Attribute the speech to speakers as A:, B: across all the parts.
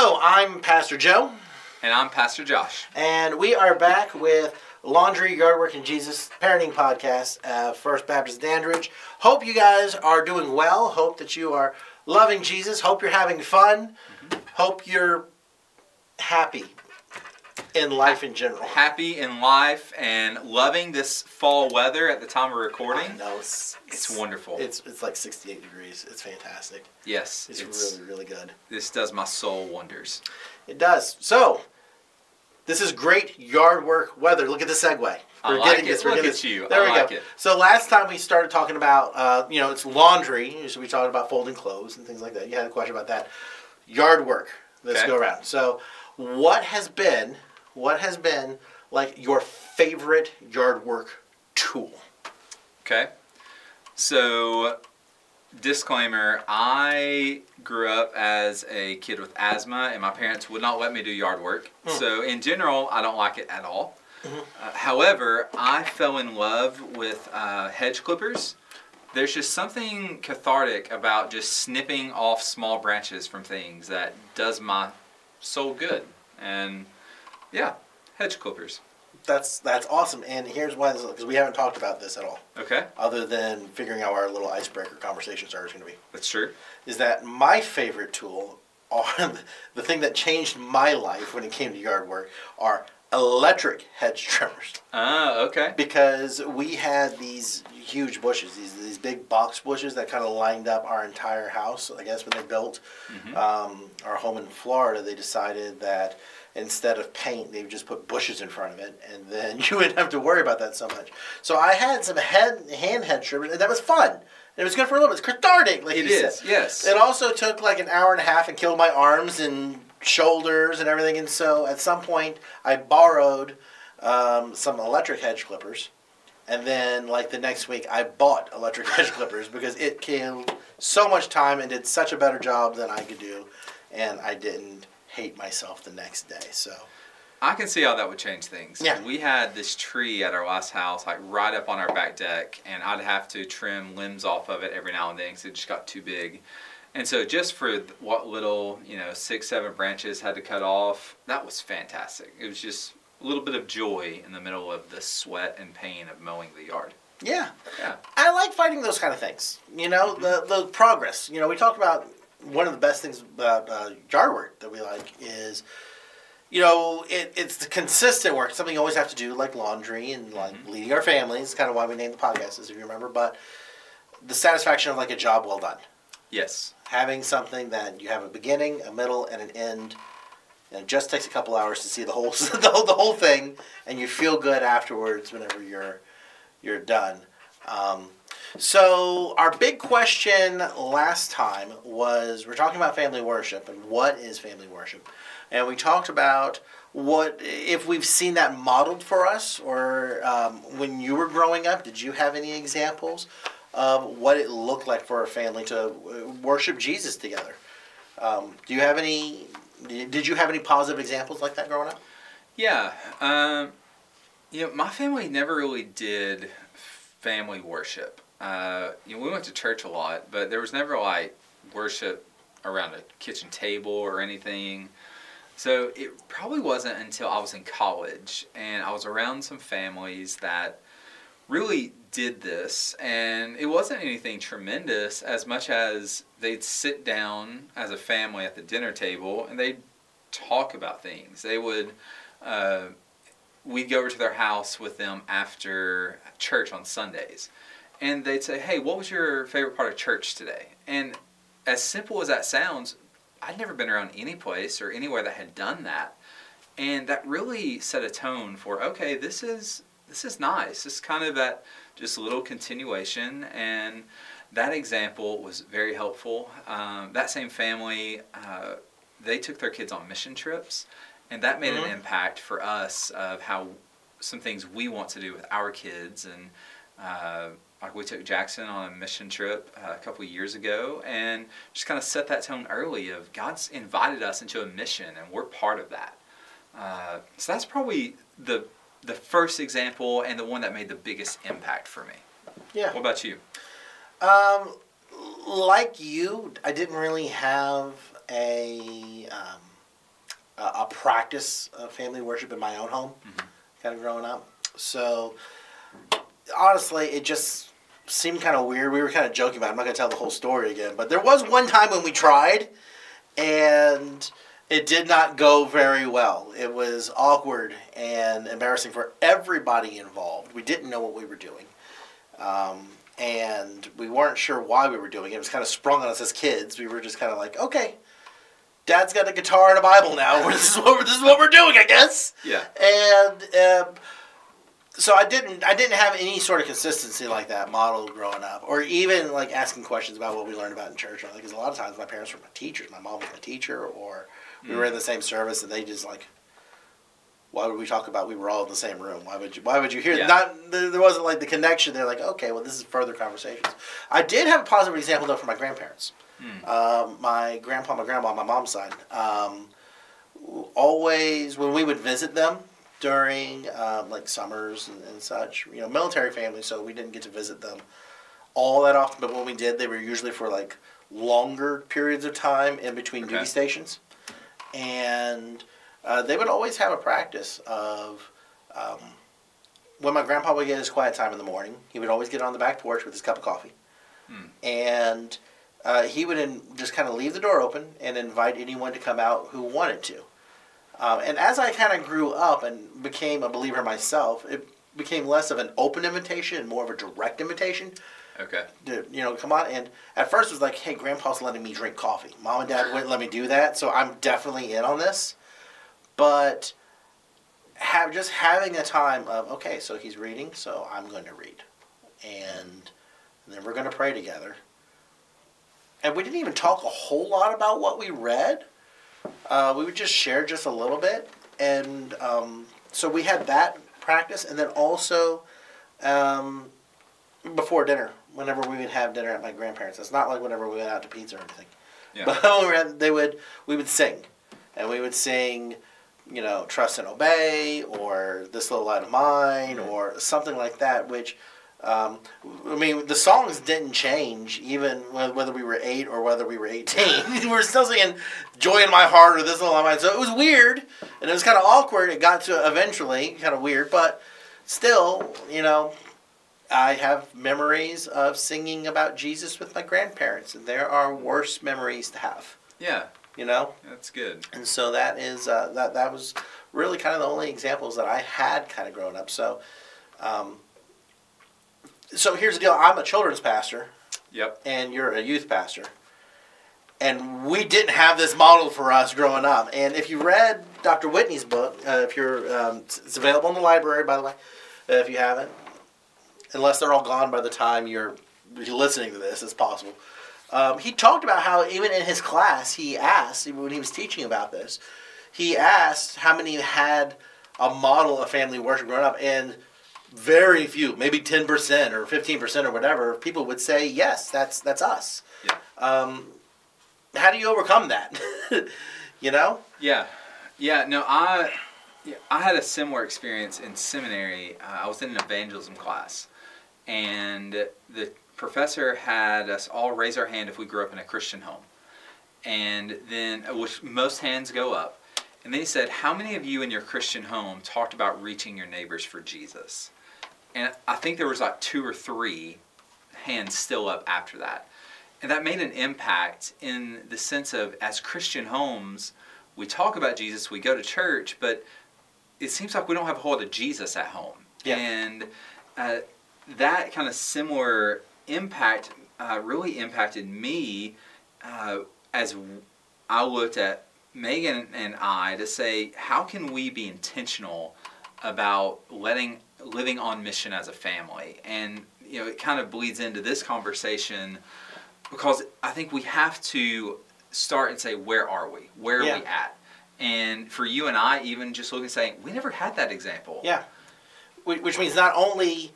A: Hello, I'm Pastor Joe,
B: And I'm Pastor Josh.
A: and we are back with Laundry, Yard Work, and Jesus Parenting Podcast, uh, First Baptist Dandridge. Hope you guys are doing well. Hope that you are loving Jesus. Hope you're having fun. Hope you're happy in life in general.
B: Happy in life and loving this fall weather at the time of
A: I
B: recording.
A: No, it's,
B: It's wonderful.
A: It's it's like 68 degrees. It's fantastic.
B: yes,
A: It's,
B: it's,
A: really really good.
B: this does my soul wonders.
A: It does. So, this is great yard work weather. Look at the segue. We're
B: like
A: getting
B: it.
A: this. We're
B: Look
A: getting
B: at you.
A: There
B: I
A: we
B: like
A: go.
B: it.
A: So last time we started talking about, uh, you know, it's laundry. So we talked about folding clothes and things like that. You had a question about that. Yard work. Let's
B: Okay.
A: go around. So, what has been, what has been like your favorite yard work tool?
B: Okay. So, disclaimer I grew up as a kid with asthma, and my parents would not let me do yard work.
A: Hmm.
B: So, in general, I don't like it at all.
A: Mm-hmm.
B: Uh, however, I fell in love with uh, hedge clippers. There's just something cathartic about just snipping off small branches from things that does my soul good. And yeah, hedge clippers.
A: That's that's awesome. And here's why, because we haven't talked about this at all,
B: Okay,
A: other than figuring out our little icebreaker conversation starter is going to be.
B: that's true.
A: is that my favorite tool are the thing that changed my life when it came to yard work are electric hedge trimmers
B: Ah, okay.
A: because we had these huge bushes these these big box bushes that kind of lined up our entire house i guess when they built um, our home in florida they decided that instead of paint they would just put bushes in front of it and then you wouldn't have to worry about that so much so i had some head hand head trimmers and that was fun it was good for a little bit it's cathartic like
B: It
A: you
B: is,
A: said.
B: yes.
A: It also took like an hour and a half and killed my arms and shoulders and everything. And so at some point, I borrowed um, some electric hedge clippers. And then, like the next week, I bought electric hedge clippers because it killed so much time and did such a better job than I could do. And I didn't hate myself the next day. So,
B: I can see how that would change things.
A: Yeah.
B: We had this tree at our last house, like right up on our back deck, and I'd have to trim limbs off of it every now and then because it just got too big. And so, just for what little, you know, six, seven branches had to cut off, that was fantastic. It was just a little bit of joy in the middle of the sweat and pain of mowing the yard.
A: yeah.
B: Yeah.
A: I like fighting those kind of things. You know, mm-hmm. the the progress. You know, we talked about one of the best things about uh, yard work that we like is, you know, it, it's the consistent work. Something you always have to do, like laundry and like leading our families. Kind of why we named the podcast, as if you remember. But the satisfaction of like a job well done,
B: Yes.
A: having something that you have a beginning, a middle, and an end. And it just takes a couple hours to see the whole the whole, the whole thing, and you feel good afterwards whenever you're you're done. Um, so our big question last time was we're talking about family worship and what is family worship, and we talked about what if we've seen that modeled for us or um, when you were growing up. Did you have any examples of what it looked like for a family to uh, worship Jesus together? Um, do you have any? Did you have any positive examples like that growing up?
B: Yeah. Um, you know, my family never really did family worship. Uh, you know, we went to church a lot, but there was never like worship around a kitchen table or anything. So it probably wasn't until I was in college and I was around some families that really did this and it wasn't anything tremendous as much as they'd sit down as a family at the dinner table and they'd talk about things they would uh, we'd go over to their house with them after church on sundays and they'd say hey what was your favorite part of church today? And as simple as that sounds i'd never been around any place or anywhere that had done that. And that really set a tone for okay this is this is nice. This is kind of that just little continuation and that example was very helpful. Um, that same family uh, they took their kids on mission trips and that made
A: Mhm.
B: an impact for us of how some things we want to do with our kids and uh, like we took Jackson on a mission trip uh, a couple of years ago and just kind of set that tone early of God's invited us into a mission and we're part of that. Uh, so that's probably the the first example and the one that made the biggest impact for me.
A: Yeah.
B: What about you?
A: Um, like you, I didn't really have a um, a, practice of family worship in my own home,
B: Mhm.
A: kind of growing up. So honestly, it just seemed kind of weird. We were kind of joking about. It. I'm not gonna tell the whole story again, but there was one time when we tried, and it did not go very well. It was awkward and embarrassing for everybody involved. We didn't know what we were doing. Um, and we weren't sure why we were doing it. It was kind of sprung on us as kids. We were just kind of like, okay, Dad's got a guitar and a Bible now. this is what we're, this is what we're doing, I guess.
B: Yeah.
A: And um, so I didn't I didn't have any sort of consistency like that model growing up, or even like asking questions about what we learned about in church. Because a lot of times my parents were my teachers. My mom was my teacher, or we were in the same service, and they just like. Why would we talk about we were all in the same room? Why would you? Why would you hear?
B: Yeah.
A: Not there wasn't like the connection. They're like, okay, well, this is further conversations. I did have a positive example though for my grandparents.
B: Hmm.
A: Um, my grandpa, my grandma, on my mom's side. Um, always when we would visit them during um, like summers and, and such, you know, military family, so we didn't get to visit them all that often. But when we did, they were usually for like longer periods of time in between
B: Okay.
A: duty stations, and uh, they would always have a practice of. Um, when my grandpa would get his quiet time in the morning, he would always get on the back porch with his cup of coffee,
B: Hmm.
A: and uh, he would in, just kind of leave the door open and invite anyone to come out who wanted to. Um, and as I kind of grew up and became a believer myself, it became less of an open invitation and more of a direct invitation.
B: Okay.
A: To, you know, come on. And at first it was like, hey, Grandpa's letting me drink coffee. Mom and Dad wouldn't let me do that, so I'm definitely in on this. But have just having a time of okay, so he's reading, so I'm going to read, and then we're going to pray together. And we didn't even talk a whole lot about what we read. Uh, we would just share just a little bit, and um, so we had that practice, and then also um, before dinner, whenever we would have dinner at my grandparents. It's not like whenever we went out to pizza or anything.
B: Yeah.
A: But when we were at- they would we would sing, and we would sing, you know, "Trust and Obey" or "This Little Light of Mine"
B: Mhm.
A: or something like that. Which, um, I mean, the songs didn't change even whether we were eight or whether we were eighteen. we were still singing "Joy in My Heart" or "This Little Light. So it was weird, and it was kind of awkward. It got to eventually kind of weird, but still, you know, I have memories of singing about Jesus with my grandparents, and there are worse memories to have.
B: Yeah.
A: You know,
B: That's good.
A: and so that is uh, that that was really kind of the only examples that I had kind of growing up. So, um, so here's the deal: I'm a children's pastor,
B: Yep.
A: and you're a youth pastor, and we didn't have this model for us growing up. And if you read Dr. Whitney's book, uh, if you're, um, it's available in the library, by the way, uh, if you haven't, unless they're all gone by the time you're listening to this, it's possible. Um, he talked about how even in his class, he asked even when he was teaching about this, he asked how many had a model of family worship growing up, and very few, maybe ten percent or fifteen percent or whatever, people would say yes, that's that's us.
B: Yeah.
A: Um, how do you overcome that? you know?
B: Yeah, yeah. No, I, yeah, I had a similar experience in seminary. Uh, I was in an evangelism class, and the professor had us all raise our hand if we grew up in a Christian home, and then uh, which most hands go up. And then he said, "How many of you in your Christian home talked about reaching your neighbors for Jesus?" And I think there was like two or three hands still up after that. And that made an impact in the sense of as Christian homes, we talk about Jesus, we go to church, but it seems like we don't have a hold of Jesus at home.
A: Yeah.
B: And uh, that kind of similar impact uh, really impacted me uh, as I looked at Megan and I to say, how can we be intentional about letting living on mission as a family? And you know, it kind of bleeds into this conversation because I think we have to start and say, where are we? Where are
A: Yeah.
B: we at? And for you and I, even just looking and saying, we never had that example.
A: Yeah. Which, which means not only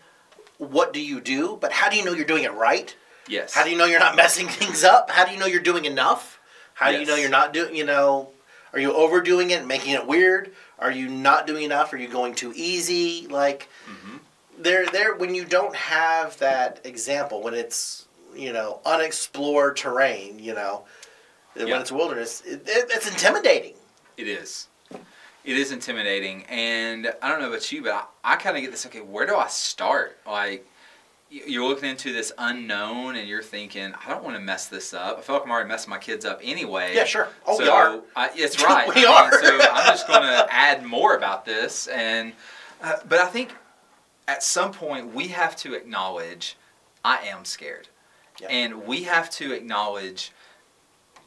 A: what do you do, but how do you know you're doing it right?
B: Yes.
A: How do you know you're not messing things up? How do you know you're doing enough? How do you know you're not doing, you know, are you overdoing it making it weird? Are you not doing enough? Are you going too easy? Like,
B: Mhm.
A: there, there, when you don't have that example, when it's, you know, unexplored terrain, you know,
B: Yeah.
A: when it's wilderness, it, it, it's intimidating.
B: It is. It is intimidating, and I don't know about you, but I, I kind of get this. Okay, where do I start? Like, you're looking into this unknown, and you're thinking, I don't want to mess this up. I feel like I'm already messing my kids up anyway.
A: Yeah, sure. Oh,
B: so,
A: we are.
B: I, it's right.
A: We
B: I
A: are.
B: so I'm just going to add more about this, and uh, but I think at some point we have to acknowledge I am scared,
A: Yeah.
B: and we have to acknowledge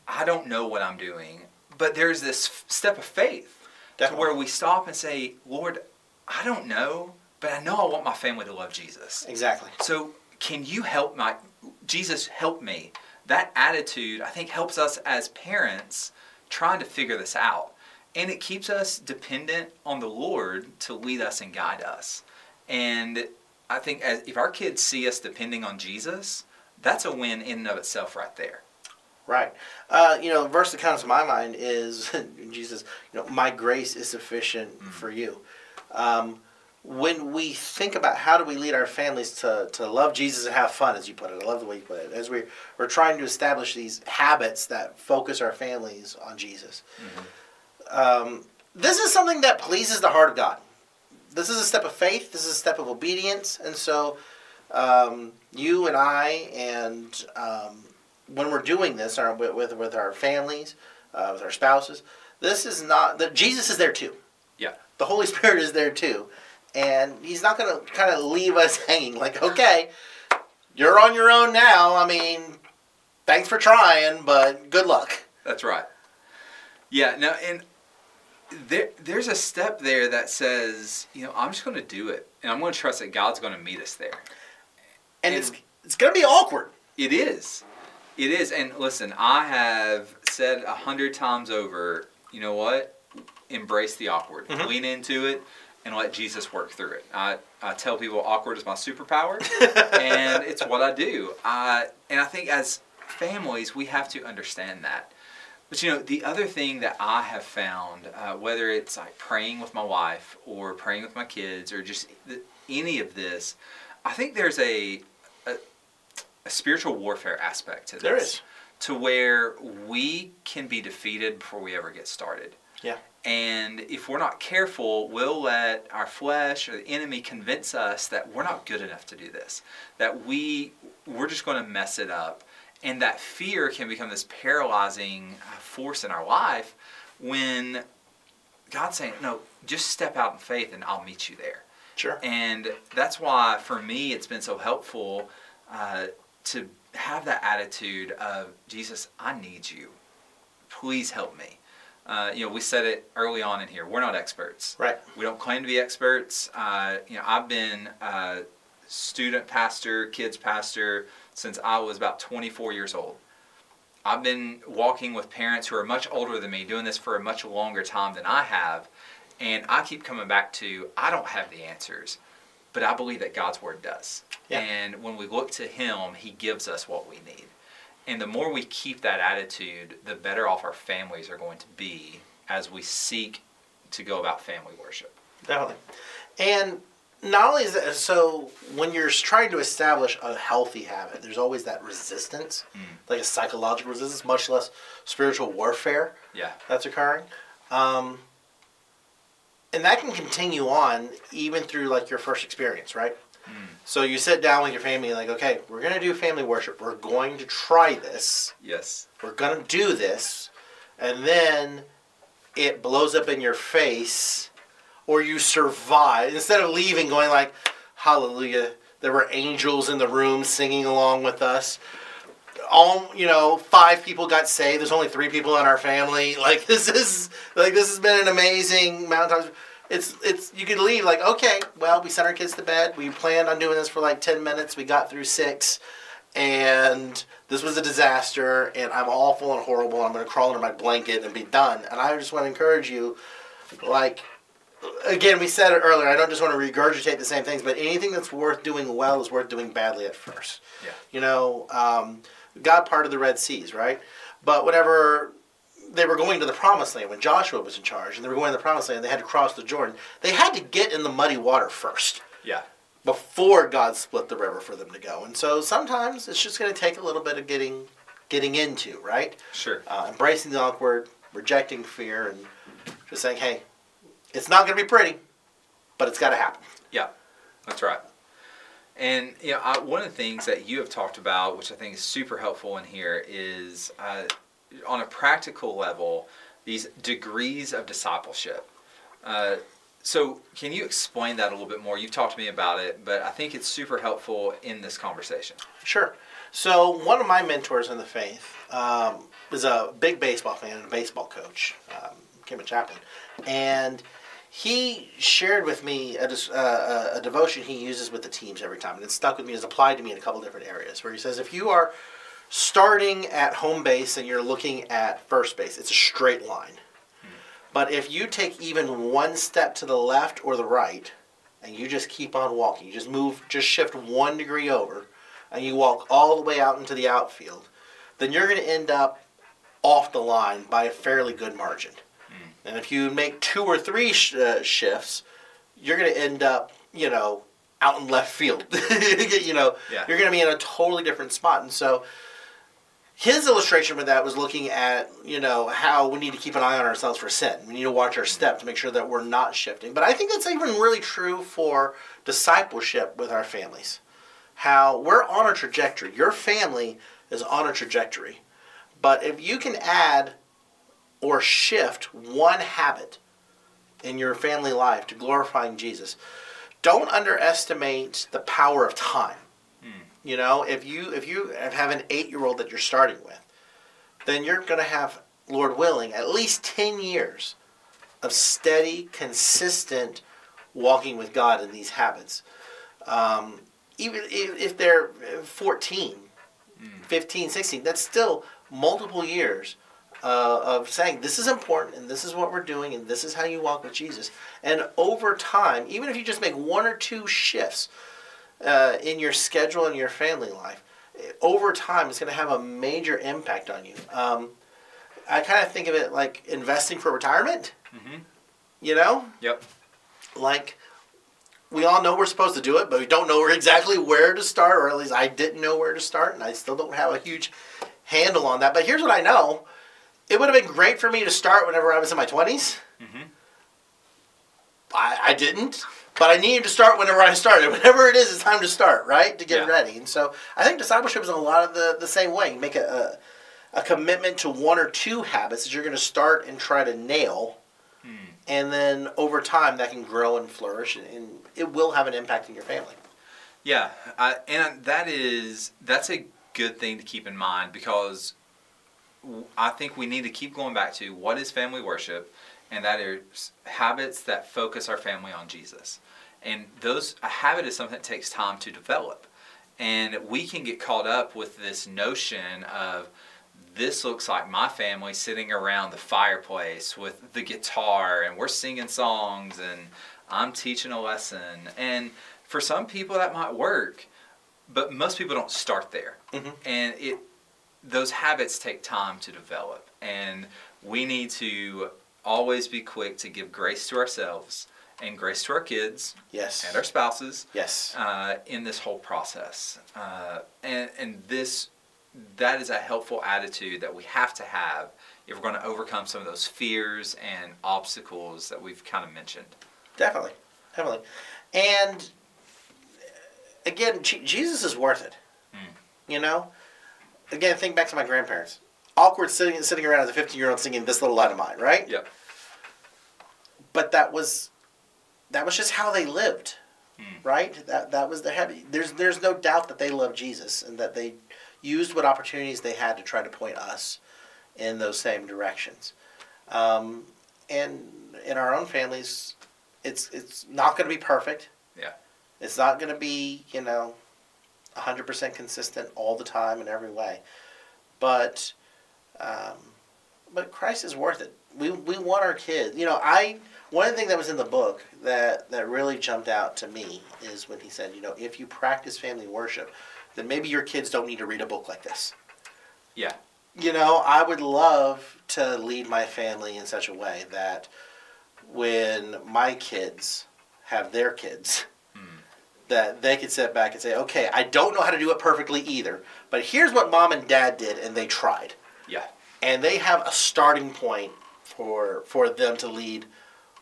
B: I don't know what I'm doing. But there's this f- step of faith to where we stop and say, Lord, I don't know, but I know I want my family to love Jesus.
A: Exactly.
B: So can you help my Jesus help me? That attitude I think helps us as parents trying to figure this out. And it keeps us dependent on the Lord to lead us and guide us. And I think as, if our kids see us depending on Jesus, that's a win in and of itself right there.
A: Right. Uh, you know, the verse that comes to my mind is Jesus, you know, my grace is sufficient for you. Um, when we think about how do we lead our families to, to love Jesus and have fun, as you put it, I love the way you put it, as we're, we're trying to establish these habits that focus our families on Jesus. Um, this is something that pleases the heart of God. This is a step of faith, this is a step of obedience, and so um, you and I and um, when we're doing this our, with, with with our families, uh, with our spouses, this is not that Jesus is there too.
B: Yeah.
A: The Holy Spirit is there too, and He's not going to kind of leave us hanging. Like, okay, you're on your own now. I mean, thanks for trying, but good luck.
B: That's right. Yeah, no, and there, there's a step there that says, you know, I'm just going to do it, and I'm going to trust that God's going to meet us there.
A: And
B: And-
A: it's it's going to be awkward.
B: It is. It is. And listen, I have said a hundred times over, you know what? Embrace the awkward.
A: Mhm.
B: Lean into it and let Jesus work through it. I, I tell people awkward is my superpower, and it's what I do. I, and I think as families, we have to understand that. But you know, the other thing that I have found, uh, whether it's like praying with my wife or praying with my kids or just any of this, I think there's a, a, a spiritual warfare aspect to this.
A: There is.
B: To where we can be defeated before we ever get started.
A: Yeah.
B: And if we're not careful, we'll let our flesh or the enemy convince us that we're not good enough to do this. That we we're just going to mess it up. And that fear can become this paralyzing uh, force in our life when God's saying, "No, just step out in faith and I'll meet you there."
A: Sure.
B: And that's why, for me, it's been so helpful uh, to have that attitude of Jesus, I need you. Please help me. Uh, you know, we said it early on in here. We're not experts.
A: Right.
B: We don't claim to be experts. Uh, you know, I've been a student pastor, kids pastor since I was about 24 years old. I've been walking with parents who are much older than me, doing this for a much longer time than I have, and I keep coming back to I don't have the answers, but I believe that God's word does.
A: Yeah.
B: And when we look to Him, He gives us what we need. And the more we keep that attitude, the better off our families are going to be as we seek to go about family worship.
A: Definitely. And not only is that, so when you're trying to establish a healthy habit, there's always that resistance, like a psychological resistance, much less spiritual warfare
B: Yeah.
A: that's occurring. Um, and that can continue on even through like your first experience, right? Mm. So you sit down with your family, like, okay, we're going to do family worship. We're going to try this.
B: Yes.
A: We're going to do this. And then it blows up in your face or you survive. Instead of leaving going like, hallelujah, there were angels in the room singing along with us. All you know, five people got saved. There's only three people in our family. Like this is like this has been an amazing amount of times. It's it's you could leave like okay, well we sent our kids to bed. We planned on doing this for like ten minutes. We got through six, and this was a disaster. And I'm awful and horrible. I'm gonna crawl under my blanket and be done. And I just want to encourage you, like again, we said it earlier. I don't just want to regurgitate the same things, but anything that's worth doing well is worth doing badly at first.
B: Yeah.
A: You know, um, God of the Red Seas, right? But whenever they were going to the Promised Land, when Joshua was in charge, and they were going to the Promised Land, they had to cross the Jordan. They had to get in the muddy water first
B: Yeah.
A: before God split the river for them to go. And so sometimes it's just going to take a little bit of getting getting into, right?
B: Sure.
A: uh, embracing the awkward, rejecting fear, and Just saying, hey, it's not going to be pretty, but it's got to happen.
B: Yeah, that's right. And you know, I, one of the things that you have talked about, which I think is super helpful in here, is uh, on a practical level, these degrees of discipleship. Uh, so, can you explain that a little bit more? You've talked to me about it, but I think it's super helpful in this conversation.
A: Sure. So, one of my mentors in the faith um, is a big baseball fan and a baseball coach, um, Kim Chapman. And he shared with me a, uh, a devotion he uses with the teams every time, and it stuck with me. It's applied to me in a couple different areas. Where he says, if you are starting at home base and you're looking at first base, it's a straight line. But if you take even one step to the left or the right, and you just keep on walking, you just move, just shift one degree over, and you walk all the way out into the outfield, then you're going to end up off the line by a fairly good margin. And if you make two or three sh- uh, shifts, you're going to end up, you know, out in left field. you know,
B: Yeah.
A: you're going to be in a totally different spot. And so his illustration with that was looking at, you know, how we need to keep an eye on ourselves for sin. We need to watch our mm-hmm. step to make sure that we're not shifting. But I think that's even really true for discipleship with our families. How we're on a trajectory. Your family is on a trajectory. But if you can add or shift one habit in your family life to glorifying Jesus, don't underestimate the power of time. You know, if you if you have an eight year old that you're starting with, then you're going to have, Lord willing, at least ten years of steady, consistent walking with God in these habits. Um, even if, if they're 14, 15, 16, that's still multiple years uh, of saying this is important and this is what we're doing and this is how you walk with Jesus. And over time, even if you just make one or two shifts uh, in your schedule and your family life, over time it's going to have a major impact on you. Um, I kind of think of it like investing for retirement.
B: Mhm.
A: You know,
B: Yep.
A: like we all know we're supposed to do it, but we don't know exactly where to start, or at least I didn't know where to start, and I still don't have a huge handle on that. But here's what I know: it would have been great for me to start whenever I was in my 20s.
B: Mhm.
A: I, I didn't, but I needed to start whenever I started. Whenever it is, it's time to start, right? To get
B: Yeah.
A: ready. And so I think discipleship is a lot of the, the same way. You make a, a, a commitment to one or two habits that you're going to start and try to nail. Hmm. And then over time, that can grow and flourish, and, and it will have an impact in your family.
B: Yeah, I, and that is that's a good thing to keep in mind because I think we need to keep going back to what is family worship, and that is habits that focus our family on Jesus. And those a habit is something that takes time to develop, and we can get caught up with this notion of this looks like my family sitting around the fireplace with the guitar and we're singing songs and I'm teaching a lesson. And for some people that might work, but most people don't start there.
A: Mhm.
B: And it those habits take time to develop and we need to always be quick to give grace to ourselves and grace to our kids
A: Yes.
B: and our spouses
A: yes.
B: uh, in this whole process. Uh, and, and this, that is a helpful attitude that we have to have if we're going to overcome some of those fears and obstacles that we've kind of mentioned.
A: Definitely, definitely. And again, Je- Jesus is worth it.
B: Mm.
A: You know, again, think back to my grandparents. Awkward sitting sitting around as a fifteen year old singing "This Little Light of Mine," right?
B: Yep.
A: But that was that was just how they lived,
B: Mm.
A: right? That that was the habit. There's there's no doubt that they loved Jesus and that they used what opportunities they had to try to point us in those same directions. Um, and in our own families, it's it's not going to be perfect.
B: Yeah.
A: It's not going to be you know, hundred percent consistent all the time in every way, but um, but Christ is worth it. We we want our kids. You know, I one of the things that was in the book that that really jumped out to me is when he said, you know, if you practice family worship, then maybe your kids don't need to read a book like this.
B: Yeah.
A: You know, I would love to lead my family in such a way that when my kids have their kids,
B: Mm.
A: that they could sit back and say, okay, I don't know how to do it perfectly either, but here's what mom and dad did, and they tried
B: Yeah.
A: and they have a starting point for for them to lead.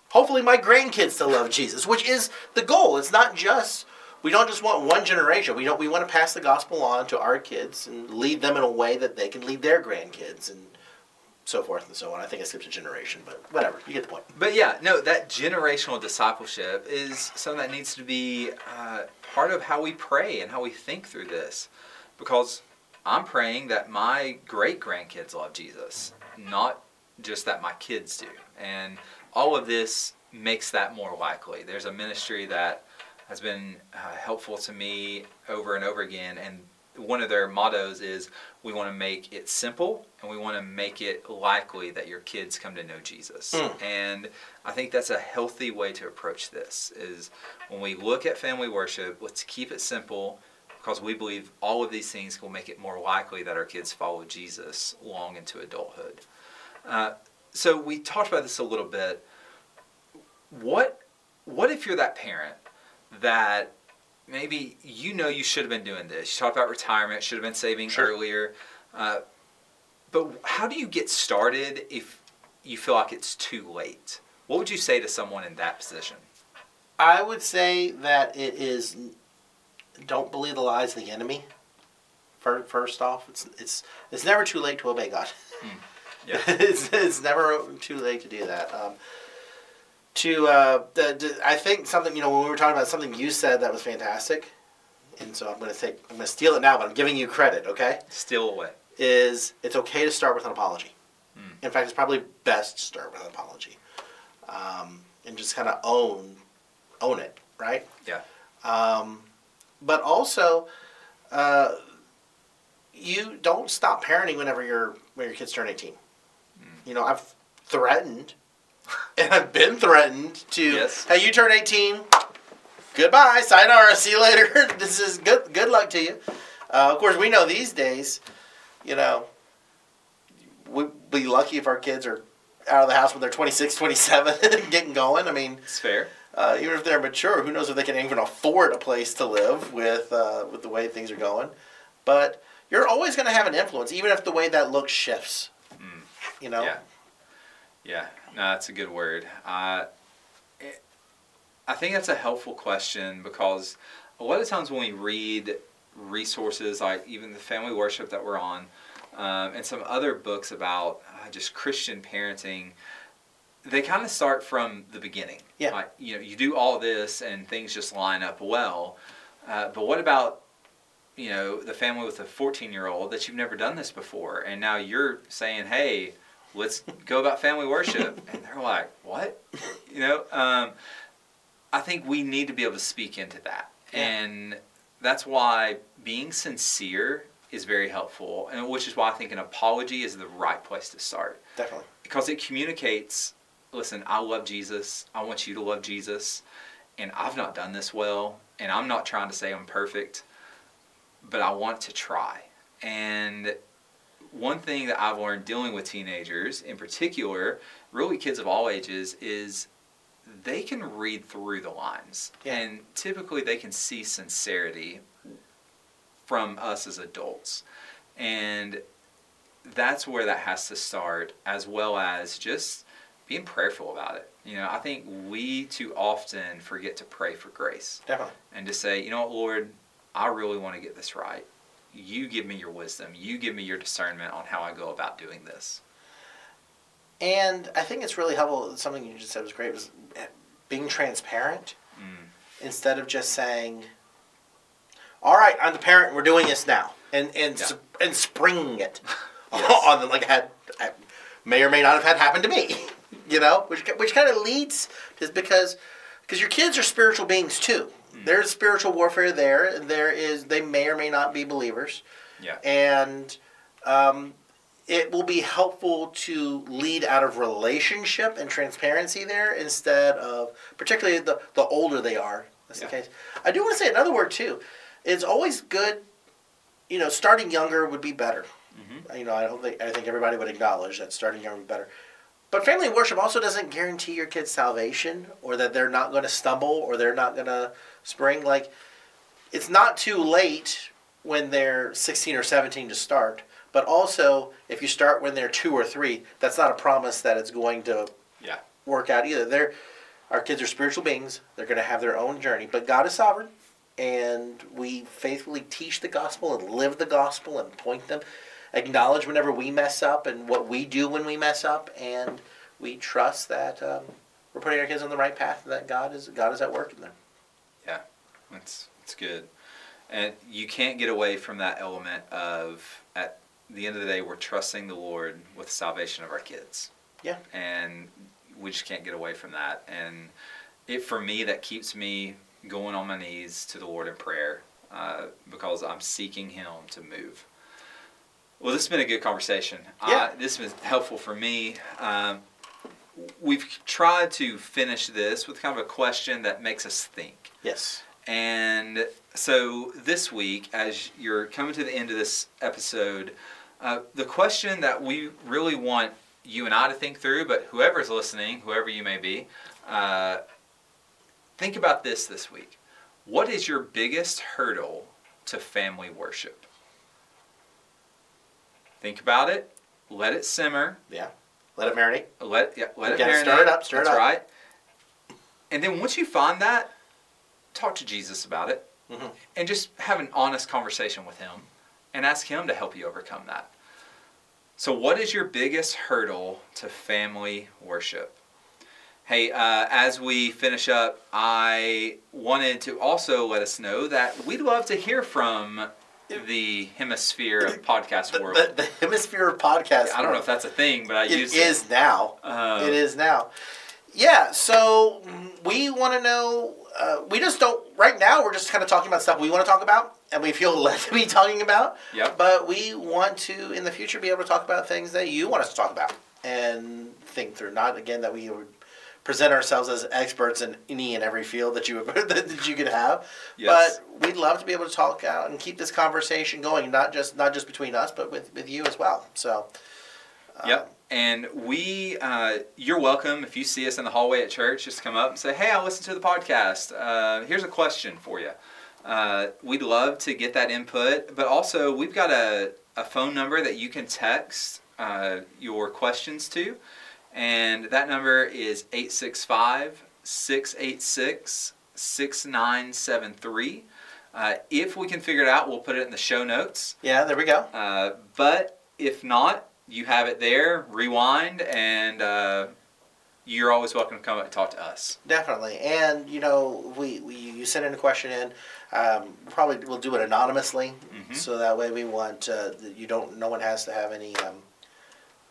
A: Hopefully, my grandkids to love Jesus, which is the goal. It's not just we don't just want one generation. We don't. We want to pass the gospel on to our kids and lead them in a way that they can lead their grandkids and so forth and so on. I think I skipped a generation, but whatever. You get the point.
B: But yeah, no, that generational discipleship is something that needs to be uh, part of how we pray and how we think through this. Because I'm praying that my great grandkids love Jesus, not just that my kids do. And all of this makes that more likely. There's a ministry that has been uh, helpful to me over and over again, and one of their mottos is we want to make it simple and we want to make it likely that your kids come to know Jesus.
A: Mm.
B: And I think that's a healthy way to approach this is when we look at family worship, let's keep it simple because we believe all of these things will make it more likely that our kids follow Jesus long into adulthood. Uh, so we talked about this a little bit. What what if you're that parent that maybe you know you should have been doing this? You talked about retirement, should have been saving
A: Sure.
B: earlier. Uh, but how do you get started if you feel like it's too late? What would you say to someone in that position?
A: I would say that it is. Don't believe the lies of the enemy. First off, it's it's it's never too late to obey God.
B: Yeah.
A: it's, it's never too late to do that. Um, to uh, the, the, I think something you know when we were talking about something you said that was fantastic, and so I'm going to take I'm going to steal it now, but I'm giving you credit. Okay,
B: Still away.
A: is it's okay to start with an apology.
B: Hmm.
A: In fact, it's probably best to start with an apology, um, and just kind of own own it, right?
B: Yeah.
A: Um, but also, uh, you don't stop parenting whenever your when your kids turn eighteen. You know, I've threatened, and I've been threatened to.
B: Yes.
A: Hey, you turn eighteen. Goodbye, sayonara. See you later. this is good. Good luck to you. Uh, of course, we know these days, you know, we'd be lucky if our kids are out of the house when they're 26, 27, and getting going. I mean,
B: It's fair.
A: Uh, even if they're mature, who knows if they can even afford a place to live with uh, with the way things are going. But you're always going to have an influence, even if the way that looks shifts.
B: Mm.
A: You know.
B: Yeah. Yeah. No, that's a good word. Uh, it, I think that's a helpful question because a lot of times when we read resources like even the family worship that we're on um, and some other books about uh, just Christian parenting, they kind of start from the beginning.
A: Yeah.
B: Like, you know, you do all this and things just line up well. Uh, but what about you know the family with a 14 year old that you've never done this before and now you're saying hey let's go about family worship and they're like what you know um, i think we need to be able to speak into that
A: Yeah.
B: and that's why being sincere is very helpful and which is why i think an apology is the right place to start
A: Definitely.
B: because it communicates listen i love jesus. I want you to love jesus. And i've not done this well and i'm not trying to say i'm perfect but i want to try. And one thing that i've learned dealing with teenagers in particular really kids of all ages is they can read through the lines.
A: Yeah.
B: and typically they can see sincerity from us as adults. And that's where that has to start, as well as just being prayerful about it. You know, I think we too often forget to pray for grace
A: Definitely.
B: and to say, you know what, Lord, I really want to get this right. You give me your wisdom. You give me your discernment on how I go about doing this.
A: And I think it's really helpful. Something you just said was great was being transparent
B: Mm.
A: instead of just saying, "All right, I'm the parent. We're doing this now," and and
B: Yeah.
A: and springing it
B: Yes.
A: on them like I had I may or may not have had happen to me. You know, which which kind of leads just because because your kids are spiritual beings too.
B: Mm.
A: There's spiritual warfare there. and There is they may or may not be believers.
B: Yeah.
A: and um, it will be helpful to lead out of relationship and transparency there instead of particularly the, the older they are that's
B: Yeah.
A: the case i do want to say another word too it's always good you know starting younger would be better
B: Mhm.
A: you know i don't think i think everybody would acknowledge that starting younger would be better but family worship also doesn't guarantee your kids salvation or that they're not going to stumble or they're not going to spring like it's not too late when they're 16 or 17 to start But also, if you start when they're two or three, that's not a promise that it's going to
B: Yeah.
A: work out either. They're our kids are spiritual beings. They're going to have their own journey, but God is sovereign, and we faithfully teach the gospel and live the gospel and point them, acknowledge whenever we mess up and what we do when we mess up, and we trust that um, we're putting our kids on the right path and that God is God is at work in them.
B: Yeah, that's that's good. And you can't get away from that element of at the end of the day we're trusting the Lord with the salvation of our kids.
A: Yeah.
B: And we just can't get away from that. And it for me that keeps me going on my knees to the Lord in prayer uh, because I'm seeking Him to move. Well, this has been a good conversation.
A: Yeah.
B: Uh, this was helpful for me. Um, we've tried to finish this with kind of a question that makes us think.
A: Yes.
B: And so this week, as you're coming to the end of this episode, uh, the question that we really want you and I to think through, but whoever's listening, whoever you may be, uh, think about this this week. What is your biggest hurdle to family worship? Think about it. Let it simmer.
A: Yeah. Let it marinate.
B: Let yeah, let
A: You
B: it marinate.
A: stir it up, stir it up.
B: right. And then once you find that, talk to Jesus about it,
A: Mhm.
B: and just have an honest conversation with Him, and ask Him to help you overcome that. So, what is your biggest hurdle to family worship? Hey, uh, as we finish up, I wanted to also let us know that we'd love to hear from the hemisphere of podcast world.
A: the, the hemisphere of podcast.
B: I don't know if that's a thing, but I
A: It
B: use
A: is now.
B: Uh,
A: it is now. Yeah, so we want to know. Uh, we just don't. Right now, we're just kind of talking about stuff we want to talk about, and we feel led to be talking about.
B: Yep.
A: But we want to, in the future, be able to talk about things that you want us to talk about and think through. Not again that we would present ourselves as experts in any and every field that you that you could have.
B: Yes.
A: But we'd love to be able to talk out and keep this conversation going, not just not just between us, but with, with you as well. So. um,
B: Yep. And we, uh, you're welcome if you see us in the hallway at church, just come up and say, "Hey, I listened to the podcast. Uh, here's a question for you." Uh, we'd love to get that input, but also we've got a, a phone number that you can text uh, your questions to, and that number is 865 686 6973. Uh, If we can figure it out, we'll put it in the show notes.
A: Yeah, there we go.
B: Uh, but if not, you have it there. Rewind, and uh, you're always welcome to come up and talk to us.
A: Definitely, and you know, we, we you send in a question in. Um, probably we'll do it anonymously,
B: Mhm.
A: so that way we want uh, you don't. No one has to have any. Um,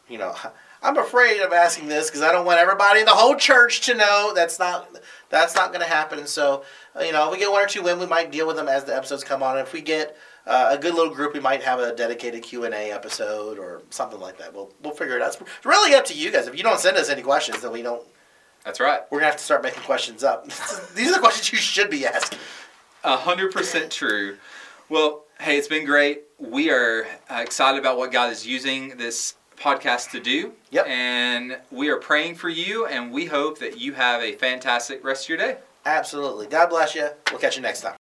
A: you know, I'm afraid of asking this because I don't want everybody in the whole church to know. That's not that's not going to happen. So uh, you know, if we get one or two in, we might deal with them as the episodes come on. If we get uh, a good little group, we might have a dedicated Q and A episode or something like that. We'll we'll figure it out. It's really up to you guys. If you don't send us any questions, then we don't
B: That's right.
A: we're gonna have to start making questions up. These are the questions you should be asking.
B: A hundred percent true. Well, hey, it's been great. We are uh, excited about what God is using this podcast to do.
A: Yep.
B: And we are praying for you, and we hope that you have a fantastic rest of your day.
A: Absolutely. God bless you. We'll catch you next time.